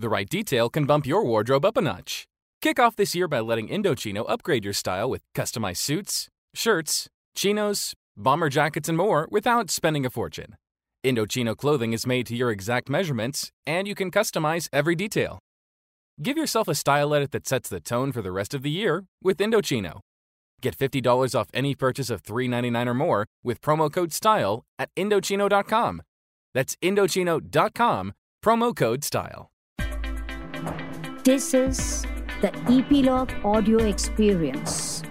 The right detail can bump your wardrobe up a notch. Kick off this year by letting Indochino upgrade your style with customized suits, shirts, chinos, bomber jackets, and more without spending a fortune. Indochino clothing is made to your exact measurements, and you can customize every detail. Give yourself a style edit that sets the tone for the rest of the year with Indochino. Get $50 off any purchase of $3.99 or more with promo code STYLE at Indochino.com. That's Indochino.com, promo code STYLE. This is the Epilogue Audio Experience.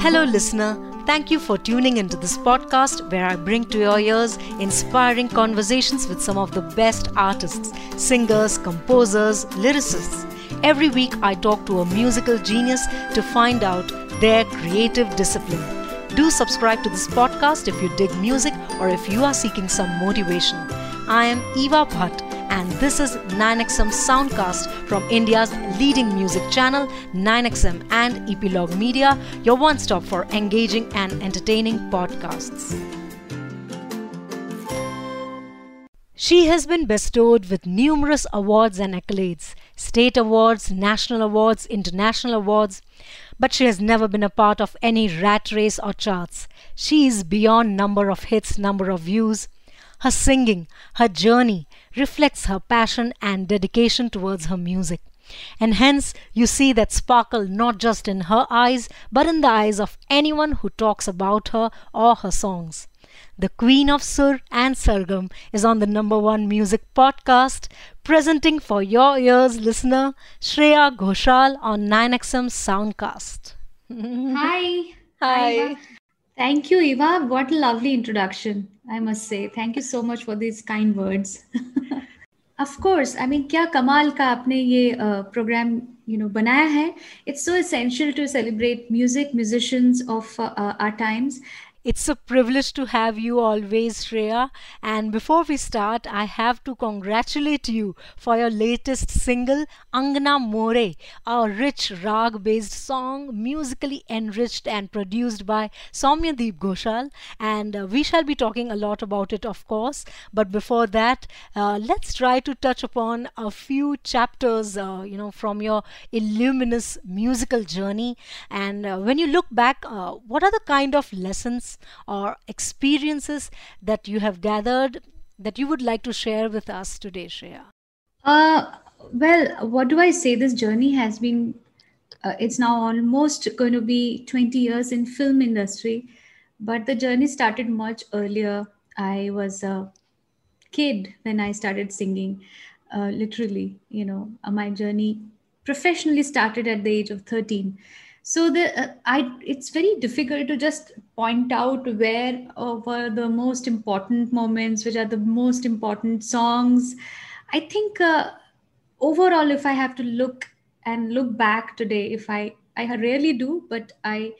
Hello, listener. Thank you for tuning into this podcast where I bring to your ears inspiring conversations with some of the best artists, singers, composers, lyricists. Every week, I talk to a musical genius to find out their creative discipline. Do subscribe to this podcast if you dig music or if you are seeking some motivation. I am Eva Bhatt, and this is 9XM Soundcast from India's leading music channel, 9XM and Epilogue Media, your one stop for engaging and entertaining podcasts. She has been bestowed with numerous awards and accolades state awards, national awards, international awards, but she has never been a part of any rat race or charts. She is beyond number of hits, number of views. Her singing, her journey reflects her passion and dedication towards her music. And hence, you see that sparkle not just in her eyes, but in the eyes of anyone who talks about her or her songs. The Queen of Sur and Sargam is on the number one music podcast, presenting for your ears, listener, Shreya Ghoshal on 9XM Soundcast. Hi. Hi. Eva. Thank you, Eva. What a lovely introduction, I must say. Thank you so much for these kind words. of course, I mean, क्या कमाल का आपने ये program you know बनाया है. It's so essential to celebrate music, musicians of uh, our times, it's a privilege to have you always, Shreya. And before we start, I have to congratulate you for your latest single, Angna More, a rich rag based song, musically enriched and produced by Soumyadeep Ghoshal. And uh, we shall be talking a lot about it, of course. But before that, uh, let's try to touch upon a few chapters, uh, you know, from your illuminous musical journey. And uh, when you look back, uh, what are the kind of lessons or experiences that you have gathered that you would like to share with us today, Shreya? Uh, well, what do I say? This journey has been, uh, it's now almost going to be 20 years in film industry, but the journey started much earlier. I was a kid when I started singing, uh, literally, you know, uh, my journey professionally started at the age of 13 so the uh, i it's very difficult to just point out where uh, were the most important moments which are the most important songs. I think uh, overall if i have to look and look back today if i i rarely do but i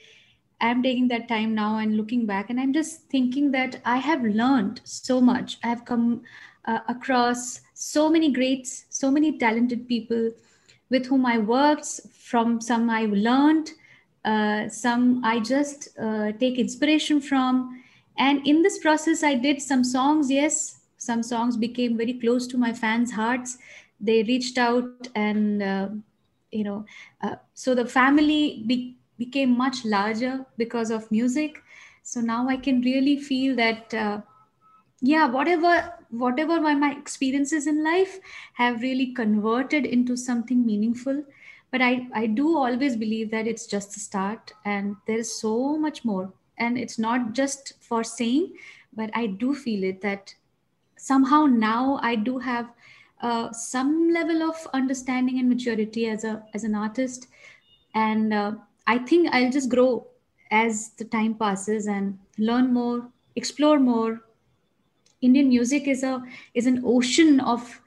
am taking that time now and looking back and i'm just thinking that i have learned so much. I have come uh, across so many greats so many talented people with whom I worked, from some I've learned, uh, some I just uh, take inspiration from. And in this process, I did some songs. Yes, some songs became very close to my fans' hearts. They reached out, and uh, you know, uh, so the family be- became much larger because of music. So now I can really feel that uh, yeah whatever whatever my, my experiences in life have really converted into something meaningful but i i do always believe that it's just the start and there's so much more. And it's not just for saying but i do feel it that somehow now i do have uh, some level of understanding and maturity as a as an artist. And uh, i think i'll just grow as the time passes and learn more explore more. Indian music is a is an ocean of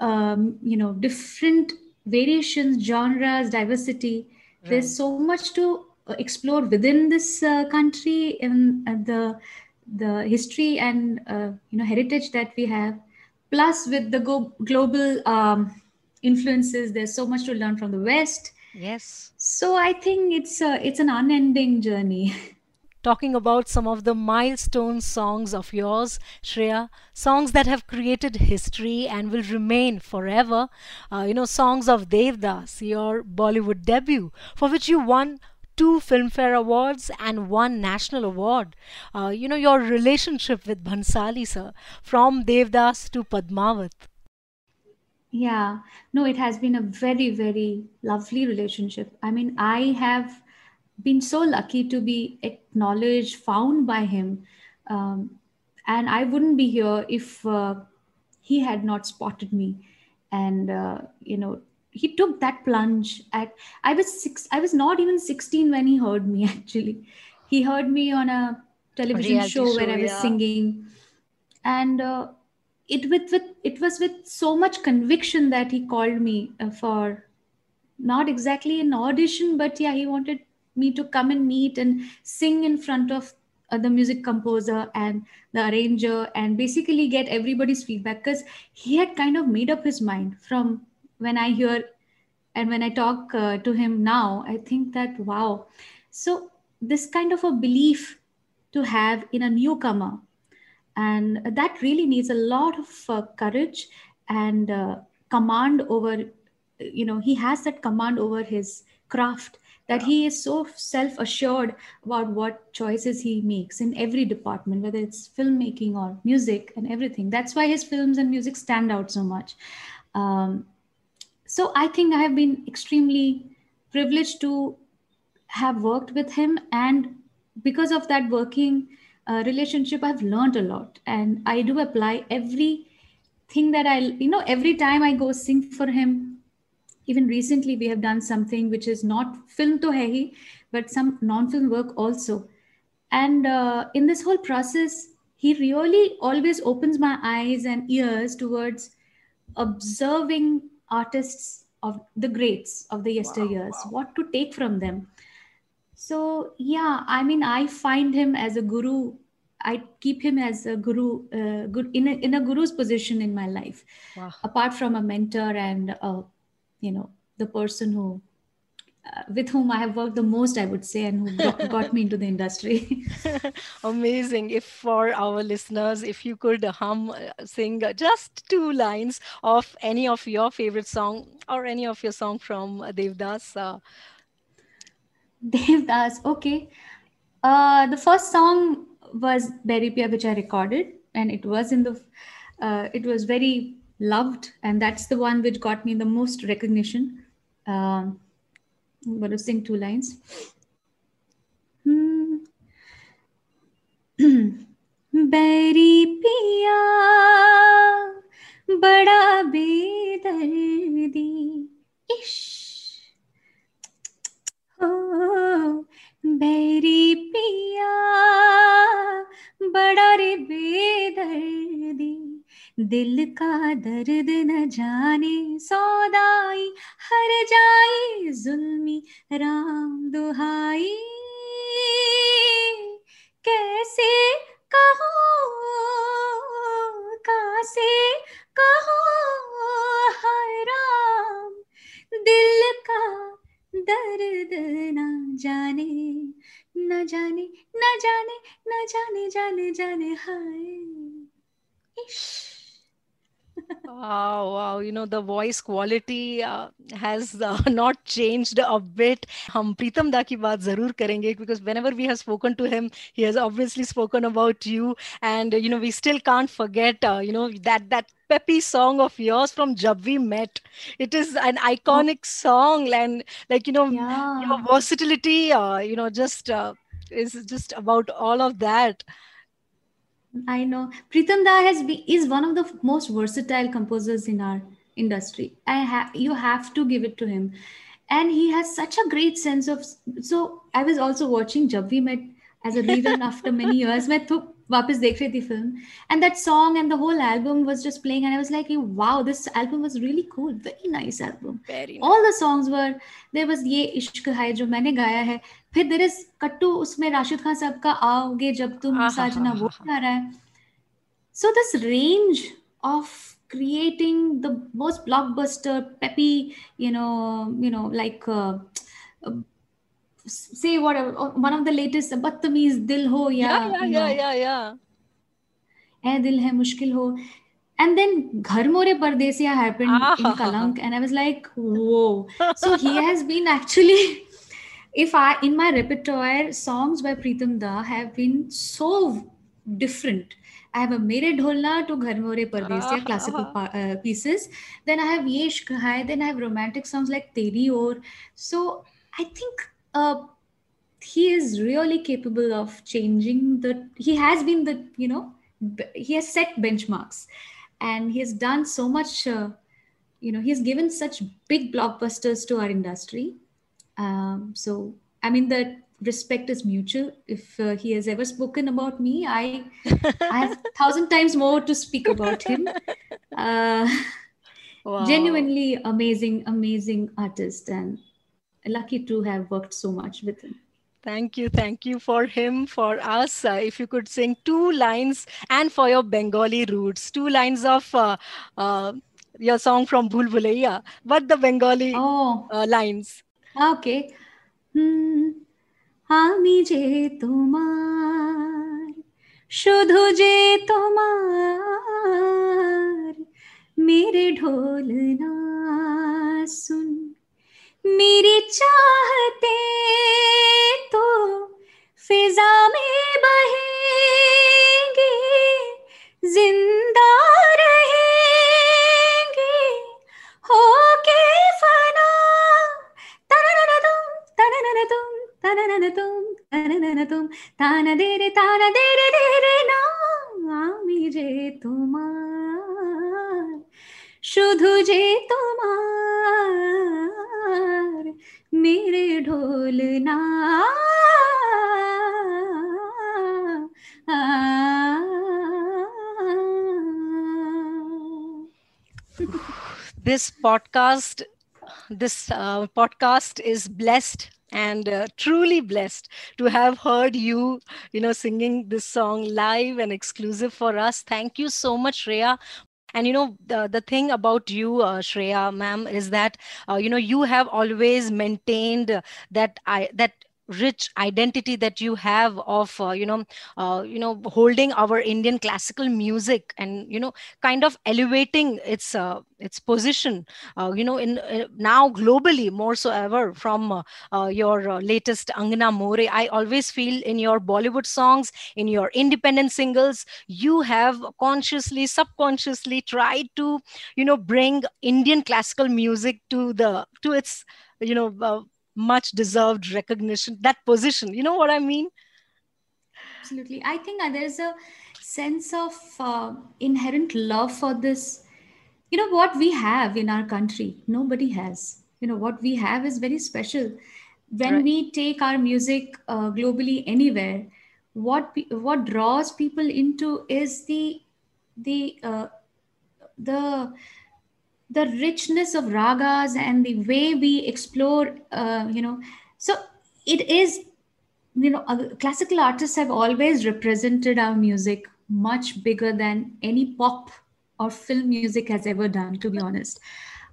um, you know different variations, genres, diversity. There's so much to uh, explore within this uh, country and uh, the the history and uh, you know heritage that we have. Plus, with the go- global um, influences, there's so much to learn from the West. Yes. So I think it's a, it's an unending journey. talking about some of the milestone songs of yours, Shreya, songs that have created history and will remain forever. Uh, you know, songs of Devdas, your Bollywood debut, for which you won two Filmfare Awards and one National Award. Uh, you know, your relationship with Bhansali, sir, from Devdas to Padmavat. Yeah, no, it has been a very, very lovely relationship. I mean, I have been so lucky to be acknowledged, found by him. Um, and I wouldn't be here if uh, he had not spotted me. And, uh, you know, he took that plunge at, I was six, I was not even 16 when he heard me actually. He heard me on a television show, show, where I was singing. And uh, it with, with it was with so much conviction that he called me uh, for not exactly an audition, but yeah, he wanted me to come and meet and sing in front of uh, the music composer and the arranger and basically get everybody's feedback because he had kind of made up his mind from when I hear and when I talk uh, to him now. I think that wow. So this kind of a belief to have in a newcomer and that really needs a lot of uh, courage and uh, command over you know he has that command over his craft that he is so self assured about what choices he makes in every department, whether it's filmmaking or music and everything. That's why his films and music stand out so much. Um, so I think I have been extremely privileged to have worked with him. And because of that working uh, relationship, I've learned a lot. And I do apply everything that I, you know, every time I go sing for him, even recently we have done something which is not film to hai but some non-film work also and uh, in this whole process he really always opens my eyes and ears towards observing artists of the greats of the yesteryears wow, wow. what to take from them so yeah i mean i find him as a guru i keep him as a guru uh, good in a, in a guru's position in my life wow. apart from a mentor and a you know the person who uh, with whom I have worked the most, I would say, and who got, got me into the industry. Amazing. If for our listeners, if you could hum, uh, sing just two lines of any of your favorite song or any of your song from Devdas. Uh... Devdas, okay. Uh, the first song was Bairi Piya, which I recorded, and it was in the, uh, it was very loved, and that's the one which got me the most recognition. Um, I'm going to sing two lines. बैरी पिया बड़ा बेदर्दी इश हो बैरी पिया बड़ा रे बेदर्दी दिल का दर्द न जाने, सौदाई, हर जाए जुल्मी राम दुहाई। कैसे कहो, कासे कहो दिल का दर्द न जाने न जाने न जाने न जाने जाने जाने, हाय। wow, wow. You know, the voice quality uh, has uh, not changed a bit. Hum Pritam da ki baat zarur karenge because whenever we have spoken to him, he has obviously spoken about you. And, you know, we still can't forget, uh, you know, that, that peppy song of yours from Jab We Met. It is an iconic song. And like, you know, yeah. your versatility, uh, you know, just uh, is just about all of that. I know Pritam Da has been, is one of the most versatile composers in our industry. I have you have to give it to him, and he has such a great sense of. So I was also watching Jab We Met as a rerun after many years. वापस देख रही थी film. And that song and the whole album was just playing and I was like wow this album was really cool very nice album all the songs were there was ये इश्क है जो मैंने गाया है। फिर देयर इज़ कट्टू उसमें राशिद खान साहब का आओगे जब तुम साजना वो गा रहा है। So this range of creating the most blockbuster peppy you know you know like say what one of the latest Badtameez Dil Ho yeah yeah yeah, yeah yeah Eh Dil Hai Mushkil Ho and then Ghar More Pardesiya happened ah. in Kalank and I was like whoa so he has been actually if I in my repertoire songs by Pritam Da have been so different I have a Mere Dholna to Ghar More Pardesiya classical uh, pieces. Then I have Yeh Ishq Hai. Then I have romantic songs like Teri Ore. So I think uh, he is really capable of changing the. He has been the you know he has set benchmarks, and he has done so much. Uh, you know he has given such big blockbusters to our industry. Um, so I mean the respect is mutual. If uh, he has ever spoken about me, I I have thousand times more to speak about him. Uh, wow. Genuinely amazing, amazing artist, and lucky to have worked so much with him. Thank you. Thank you for him, for us. Uh, if you could sing two lines and for your Bengali roots, two lines of uh, uh, your song from Bhool Bhulaiyaa, but the Bengali oh. Uh, lines. Okay. আমি যে তোমার শুধু যে তোমার মেরে ঢোল না मेरे चाहते तो फिजा में बहेंगे, ज़िंदा रहेंगे। हो फना तुम तन तुम तनन तुम तनन तुम ताना दे रे ताना दे रे दे रे ना मुझे तुम्हार। শুধু যে তোমার মেরে ঢোল না this podcast this uh, podcast is blessed and uh, truly blessed to have heard you you know singing this song live and exclusive for us thank you so much Shreya and you know the, the thing about you uh, shreya ma'am is that uh, you know you have always maintained that i that rich identity that you have of uh, you know uh, you know holding our indian classical music and you know kind of elevating its uh, its position uh, you know in uh, now globally more so ever from uh, your latest angna more. I always feel in your bollywood songs in your independent singles you have consciously subconsciously tried to you know bring indian classical music to the to its you know much deserved recognition that position. You know what i mean? Absolutely. I think there's a sense of uh, inherent love for this. You know what we have in our country? Nobody has. You know what we have is very special. When right. we take our music uh, globally anywhere what what draws people into is the the uh, the the richness of ragas and the way we explore uh, you know so it is you know uh, classical artists have always represented our music much bigger than any pop or film music has ever done to be honest.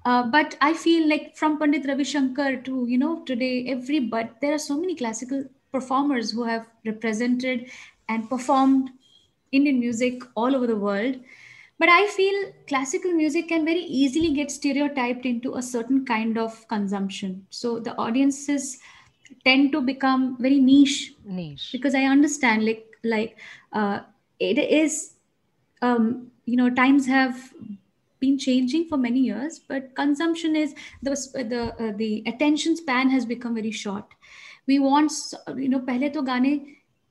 Uh, but i feel like from pandit ravi shankar to you know today every but there are so many classical performers who have represented and performed indian music all over the world but i feel classical music can very easily get stereotyped into a certain kind of consumption. So the audiences tend to become very niche. Niche. Because i understand like like uh, it is um, you know times have been changing for many years but consumption is the the uh, the attention span has become very short. We want you know pehle to gaane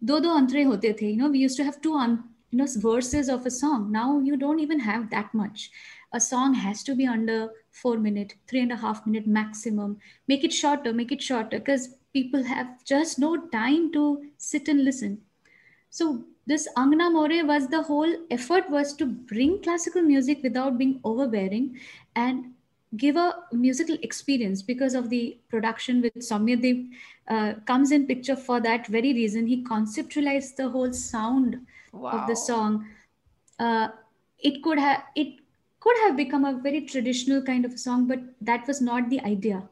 do do antre hote the you know we used to have two un- you know verses of a song. Now you don't even have that much. A song has to be under four minute three and a half minute maximum. Make it shorter make it shorter because people have just no time to sit and listen. So this angna more was the whole effort was to bring classical music without being overbearing and give a musical experience because of the production with Soumyadeep uh, comes in picture for that very reason. He conceptualized the whole sound wow. of the song uh, it could have it could have become a very traditional kind of a song but that was not the idea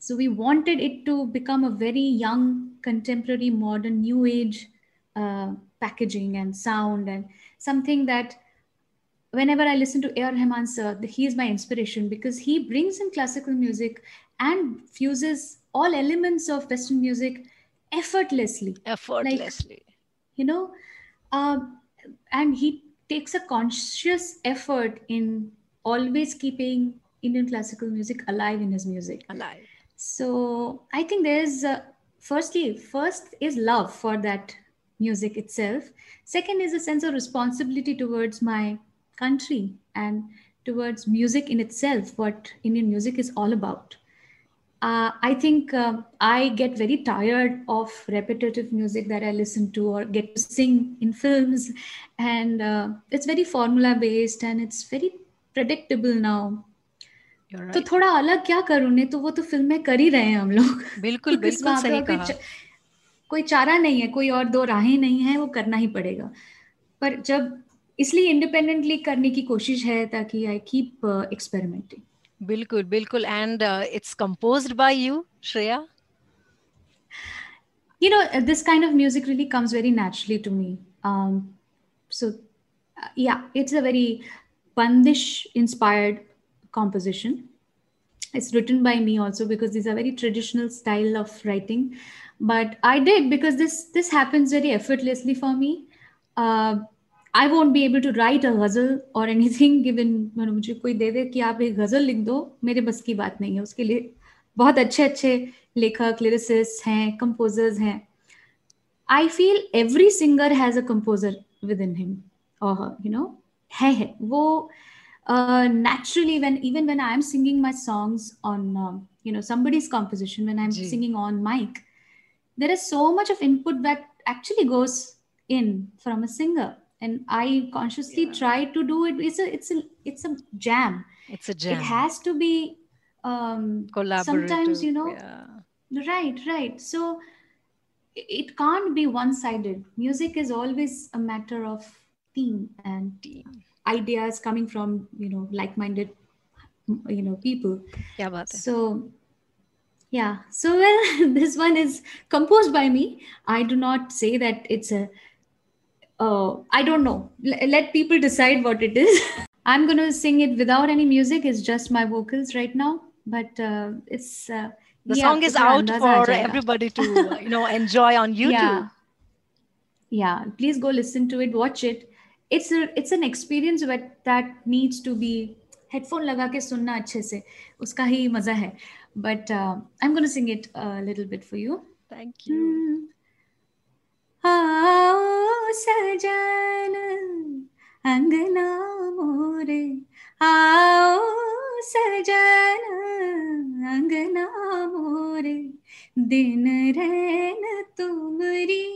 So we wanted it to become a very young, contemporary, modern, new age uh, packaging and sound and something that whenever I listen to A.R. Rahman sir, he is my inspiration because he brings in classical music and fuses all elements of Western music effortlessly. Effortlessly. Like, you know, uh, and he takes a conscious effort in always keeping Indian classical music alive in his music. Alive. So I think there's, uh, firstly, first is love for that music itself. Second is a sense of responsibility towards my country and towards music in itself, what Indian music is all about. Uh, I think uh, I get very tired of repetitive music that I listen to or get to sing in films. And uh, it's very formula based and it's very predictable now. Right. तो थोड़ा अलग क्या करूँ नहीं तो वो तो film में कर ही रहे हैं हम लोग बिल्कुल बिल्कुल सही कहा कोई, कोई चारा नहीं है कोई और दो राहें नहीं है वो करना ही पड़ेगा पर जब इसलिए इंडिपेंडेंटली करने की कोशिश है ताकि आई कीप एक्सपेरिमेंटिंग Bilkul, बिल्कुल. And it's composed by you Shreya you know uh, this kind of music really comes very naturally to me. Um, so uh, yeah it's a very Bandish inspired composition. It's written by me also because these are very traditional style of writing. But i did because this this happens very effortlessly for me. Uh, I want be able to write a ghazal or anything given मुझे कोई दे दे कि आप एक गज़ल लिख दो मेरे बस की बात नहीं है उसके लिए बहुत अच्छे अच्छे लेखक लिरिसिस्ट हैं कंपोजर्स हैं I feel every singer has a composer within him or you know है है वो naturally when even when i'm singing my songs on uh, you know somebody's composition when i'm Gee. singing on mic there is so much of input that actually goes in from a singer and i consciously yeah. try to do it. It's a it's a it's a jam. It's a jam. it has to be um sometimes you know yeah. right right. So it can't be one-sided. Music is always a matter of team and team. ideas coming from you know like-minded you know people. Yeah but so yeah. So well this one is composed by me. I do not say that it's a uh, I don't know. L- let people decide what it is. I'm going to sing it without any music. It's just my vocals right now. But uh, it's. Uh, the yeah, song is out for everybody to you know enjoy on YouTube. Yeah. yeah, please go listen to it, watch it. It's a it's an experience that that needs to be headphone लगा के सुनना अच्छे से उसका ही मजा है but uh, I'm going to sing it a little bit for you. सजन अंगना मोरे आओ। सजन अंगना मोरे, दिन रैन तुमरी।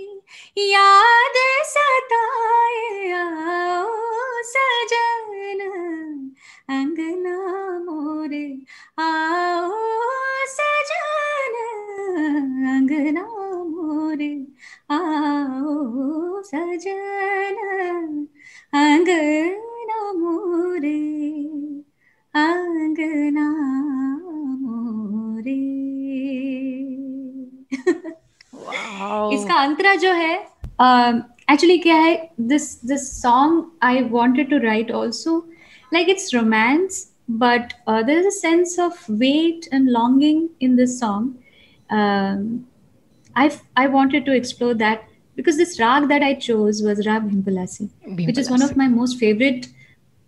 याद सताए आओ सजन अंगना मोरे, आओ सजन अंगना मोरे, आओ सजन अंगना मोरे। अंगना मोरे इसका अंतरा जो है एक्चुअली uh, क्या है this this song I wanted to write also like it's romance but uh, there is a sense of weight and longing in this song um, I I wanted to explore that because this rag that I chose was Rag Bhimpalasi, which is one of my most favorite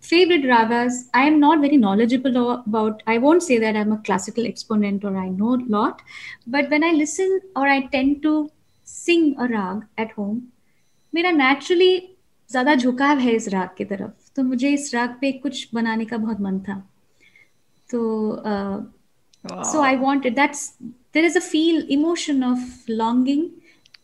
favorite ragas. I am not very knowledgeable about. I won't say that I'm a classical exponent or I know a lot, but when I listen or I tend to sing a rag at home, मेरा naturally ज़्यादा झुकाव है इस राग की तरफ तो मुझे इस राग पे कुछ बनाने का बहुत मन था तो so I wanted that's there is a feel emotion of longing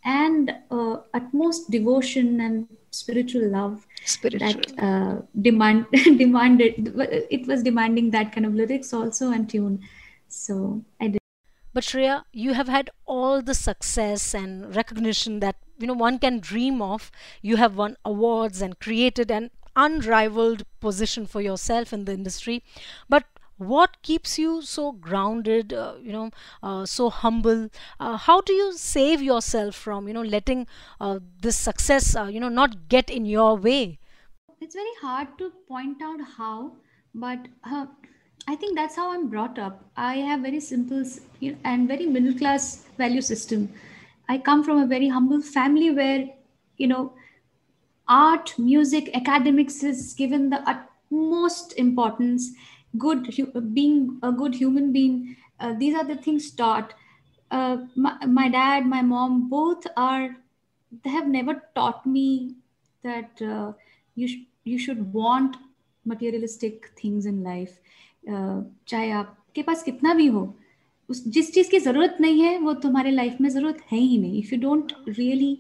and uh, utmost devotion and spiritual love spiritual. that uh, demand demanded it was demanding that kind of lyrics also and tune. So i did. But shreya you have had all the success and recognition that you know one can dream of. You have won awards and created an unrivaled position for yourself in the industry. But what keeps you so grounded uh, you know uh, so humble? Uh, how do you save yourself from you know letting uh, this success uh, you know not get in your way? It's very hard to point out how but uh, i think that's how i'm brought up. I have very simple and very middle class value system. I come from a very humble family where you know art music academics is given the utmost importance good being a good human being uh, these are the things taught uh, my, my dad my mom both are they have never taught me that uh, you sh- you should want materialistic things in life uh, चाहे आपके पास कितना भी हो उस जिस चीज़ की ज़रूरत नहीं है वो तुम्हारे लाइफ में ज़रूरत है ही नहीं if you don't really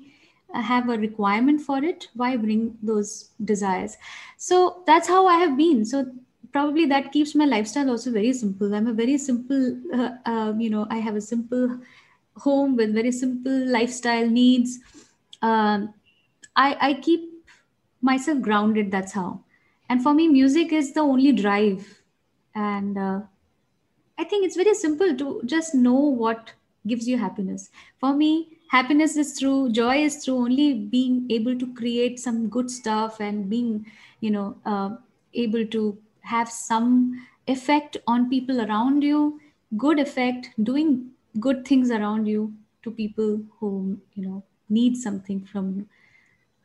have a requirement for it why bring those desires so that's how i have been so probably that keeps my lifestyle also very simple. I'm a very simple uh, uh, you know i have a simple home with very simple lifestyle needs. Um, I, I keep myself grounded that's how. And for me music is the only drive. And uh, i think it's very simple to just know what gives you happiness. For me happiness is through joy is through only being able to create some good stuff and being you know uh, able to have some effect on people around you good effect doing good things around you to people who you know need something from you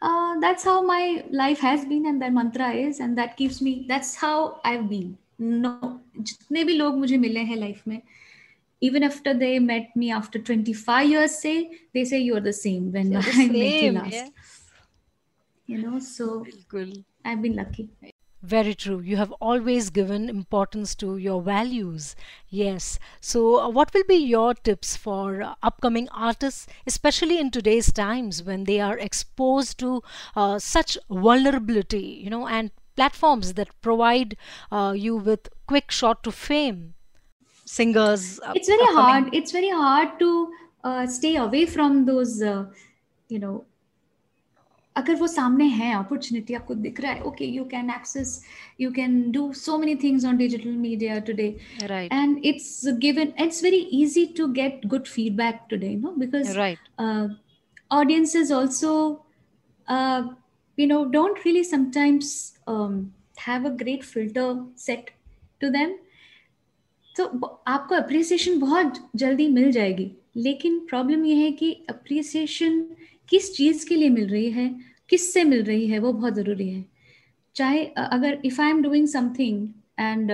uh, that's how my life has been and that mantra is and that keeps me that's how i've been no jitne log mujhe mile hain life mein even after they met me after 25 years say they say you're the same when the i same, met you last yeah. you know so Bilkul. i've been lucky very true. You have always given importance to your values. Yes. So, uh, what will be your tips for uh, upcoming artists, especially in today's times when they are exposed to uh, such vulnerability, you know, and platforms that provide uh, you with quick shot to fame? Singers. Uh, it's very upcoming. hard. It's very hard to uh, stay away from those, you know, अगर वो सामने हैं opportunity आपको दिख रहा है okay you can access you can do so many things on digital media today and it's given it's very easy to get good feedback today no because audience is also you know don't really sometimes have a great filter set to them तो आपको appreciation बहुत जल्दी मिल जाएगी। लेकिन problem यह है कि appreciation किस चीज़ के लिए मिल रही है? किससे मिल रही है, वो बहुत ज़रूरी है। चाहे अगर if I am doing something and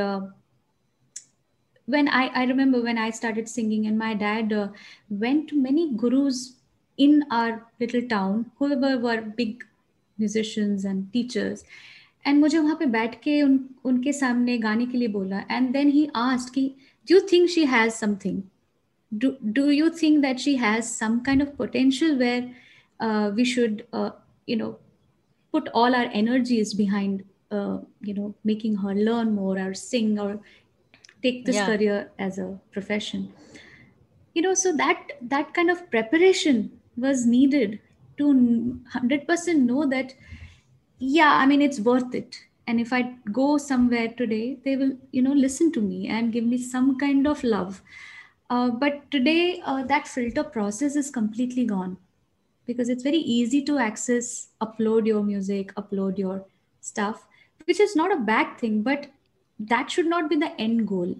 when I I remember when I started singing and my dad went many gurus in our little town who're big musicians and teachers and मुझे वहाँ पे बैठ के उन, उनके सामने गाने के लिए बोला एंड देन ही आस्ट कि do think she has something do you think that she has some kind of potential where we should you know put all our energies behind uh, you know making her learn more or sing or take this yeah. career as a profession. You know so that that kind of preparation was needed to 100% know that yeah i mean it's worth it. And if i go somewhere today they will you know listen to me and give me some kind of love. Uh, but today uh, that filter process is completely gone because it's very easy to access, upload your music, upload your stuff, which is not a bad thing, but that should not be the end goal.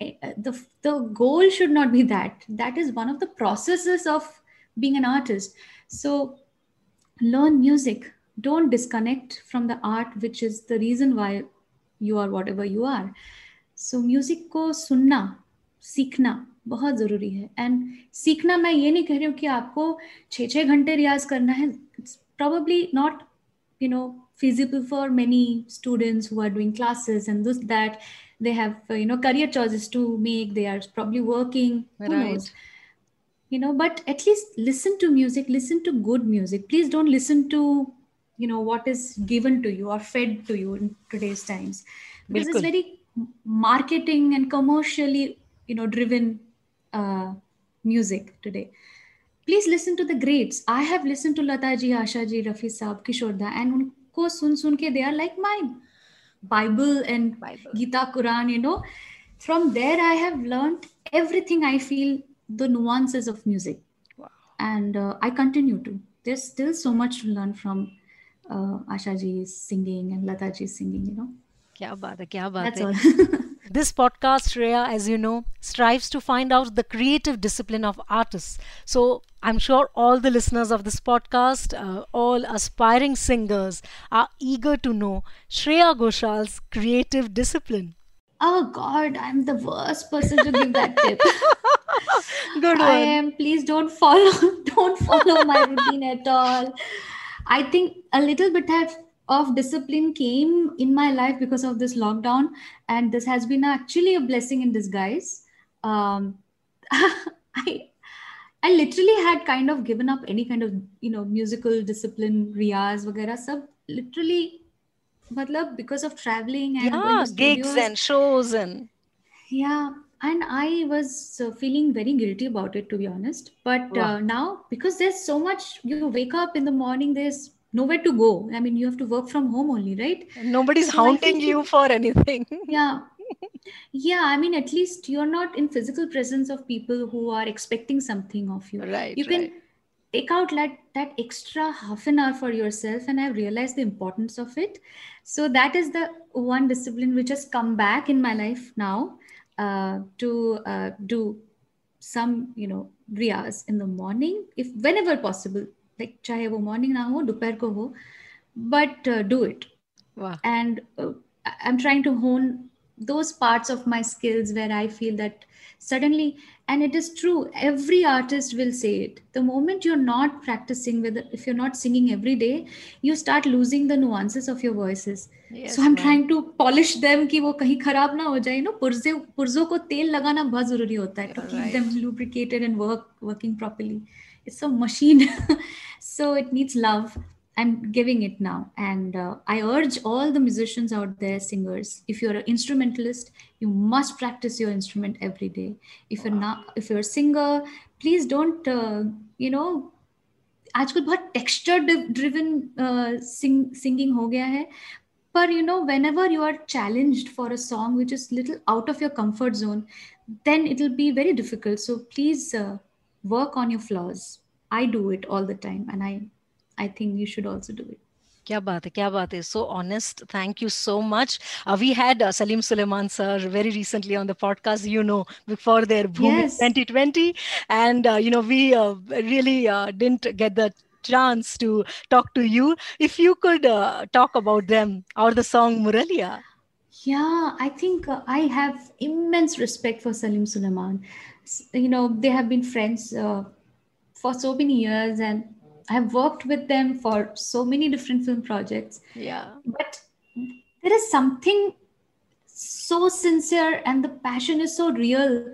Eh, eh, the, the goal should not be that. That is one of the processes of being an artist. So learn music. Don't disconnect from the art, which is the reason why you are whatever you are. So music ko sunna, सीखना बहुत ज़रूरी है। And सीखना मैं ये नहीं कह रही हूँ कि आपको छः छः घंटे रियाज करना है। Probably not you know feasible for many students who are doing classes and this that they have you know career choices to make they are probably working you know but at least listen to music listen to good music please don't listen to you know what is given to you or fed to you in today's times this is very marketing and commercially you know driven uh, music today. Please listen to the greats. I have listened to Lata ji, Asha ji, Rafi Saab, Kishore Da, and unko sun sun ke they are like my Bible and Bible. Gita, Quran, you know. from there I have learned everything I feel the nuances of music. Wow. And uh, I continue to. There's still so much to learn from uh, Ashaji's singing and Lataji's singing, you know. Kya baat hai, kya baat That's all. this podcast, Shreya, as you know, strives to find out the creative discipline of artists. So I'm sure all the listeners of this podcast, uh, all aspiring singers, are eager to know Shreya Ghoshal's creative discipline oh god i'm the worst person to give that tip good one. i am please don't follow don't follow my routine at all i think a little bit of, of discipline came in my life because of this lockdown and this has been actually a blessing in disguise um, i I literally had kind of given up any kind of you know musical discipline, riyaz, वगैरह सब literally matlab, because of traveling and yeah, gigs and shows and yeah and i was uh, feeling very guilty about it to be honest but wow. uh, now because there's so much you wake up in the morning there's nowhere to go. I mean you have to work from home only right? Nobody's so haunting you for anything. Yeah. Yeah i mean at least you're not in physical presence of people who are expecting something of you. Right you can right. take out that that extra half an hour for yourself and i've realized the importance of it. So that is the one discipline which has come back in my life now uh, to uh, do some you know riyaz in the morning if whenever possible like चाहे वो morning ना हो दोपहर को हो but do it and I am trying to hone those parts of my skills where I feel that suddenly and it is true every artist will say it the moment you are not practising with if you not singing every day you start losing the nuances of your voice so I am trying to polish them कि वो कहीं खराब ना हो जाए no पुरजे पुरजों को तेल लगाना बहुत ज़रूरी होता है to keep them lubricated and work working properly it's a machine so it needs love I'm giving it now. And uh, I urge all the musicians out there, singers, if you're an instrumentalist, you must practice your instrument every day. If you're not, if you're a singer, please don't, uh, you know, आजकल बहुत texture driven singing हो गया है पर you know whenever you are challenged for a song which is little out of your comfort zone then it will be very difficult so please uh, work on your flaws i do it all the time and i I think you should also do it. क्या बात है क्या बात है so honest thank you so much uh, we had uh, Salim Suleiman sir very recently on the podcast you know before their boom yes. 2020 and uh, you know we uh, really uh, didn't get the chance to talk to you if you could uh, talk about them or the song Muralia yeah I think I have immense respect for Salim Sulaiman you know they have been friends for so many years and I've worked with them for so many different film projects. Yeah. But there is something so sincere and the passion is so real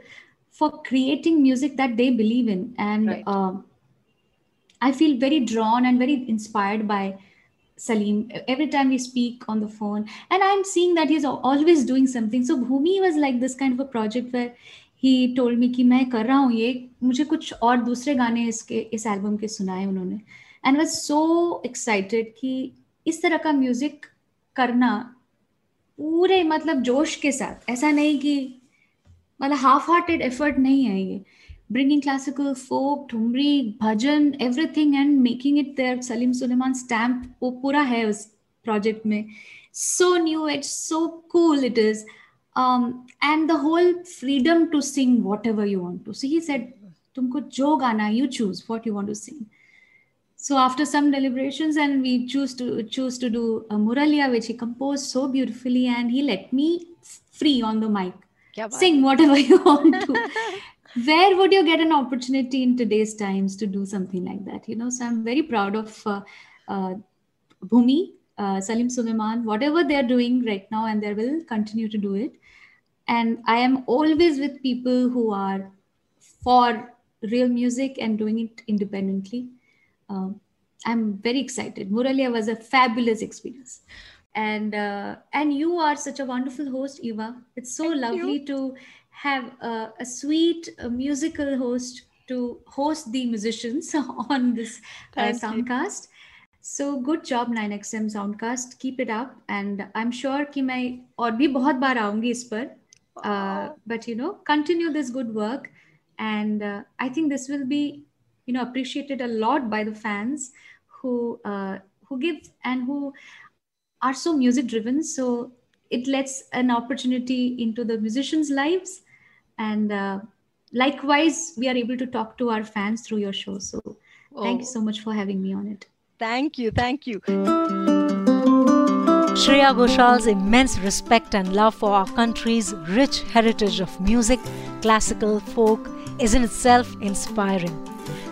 for creating music that they believe in. And right. um, I feel very drawn and very inspired by Salim every time we speak on the phone. And I'm seeing that he's always doing something. So Bhumi was like this kind of a project where he told me कि मैं कर रहा हूँ ये मुझे कुछ और दूसरे गाने इसके इस एल्बम के सुनाए उन्होंने एंड वाज सो एक्साइटेड कि इस तरह का म्यूज़िक करना पूरे मतलब जोश के साथ ऐसा नहीं कि मतलब हाफ़ हार्टेड एफर्ट नहीं है ये bringing classical, folk, thumri, bhajan, everything and making it their Salim Sulaiman stamp. वो पूरा है project में. So new age, so cool it is. Um, and the whole freedom to sing whatever you want to. So he said, तुमको जो you choose what you want to sing. So after some deliberations, and we choose to choose to do a Muralia, which he composed so beautifully, and he let me free on the mic, sing whatever you want to. Where would you get an opportunity in today's times to do something like that? You know, so I'm very proud of uh, uh, Bhumi, uh, Salim Sulaiman, whatever they're doing right now, and they will continue to do it. And i am always with people who are for real music and doing it independently. Um, i'm very excited. Muralia was a fabulous experience. And uh, and you are such a wonderful host eva. It's so Thank lovely you. to have a, a sweet a musical host to host the musicians on this uh, soundcast so good job 9xm soundcast keep it up and i'm sure कि मैं और भी बहुत बार आऊंगी इस पर uh, but you know continue this good work and uh, i think this will be you know appreciated a lot by the fans who uh, who give and who are so music driven so it lets an opportunity into the musicians lives and uh, likewise we are able to talk to our fans through your show so oh. thank you so much for having me on it thank you thank you Shreya Ghoshal's immense respect and love for our country's rich heritage of music, classical, folk, is in itself inspiring.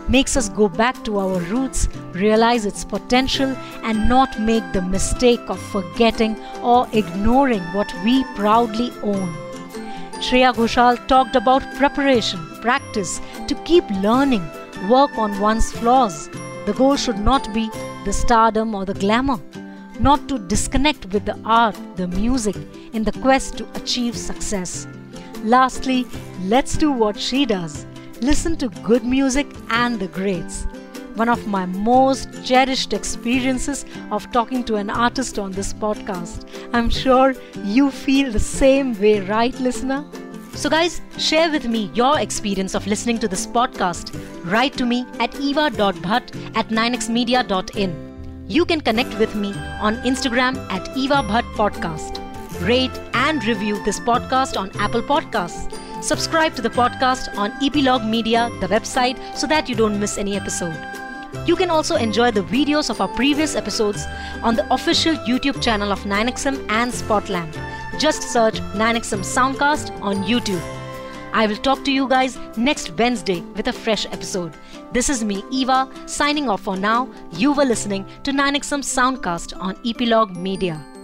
Makes us go back to our roots, realize its potential, and not make the mistake of forgetting or ignoring what we proudly own. Shreya Ghoshal talked about preparation, practice, to keep learning, work on one's flaws. The goal should not be the stardom or the glamour not to disconnect with the art, the music, in the quest to achieve success. Lastly, let's do what she does listen to good music and the greats. One of my most cherished experiences of talking to an artist on this podcast. I'm sure you feel the same way, right, listener? So, guys, share with me your experience of listening to this podcast. Write to me at eva.bhatt at 9xmedia.in. You can connect with me on Instagram at Eva Podcast. Rate and review this podcast on Apple Podcasts. Subscribe to the podcast on Epilogue Media, the website, so that you don't miss any episode. You can also enjoy the videos of our previous episodes on the official YouTube channel of 9XM and Spotlamp. Just search 9XM Soundcast on YouTube. I will talk to you guys next Wednesday with a fresh episode. This is me, Eva, signing off for now. You were listening to 9XM Soundcast on Epilogue Media.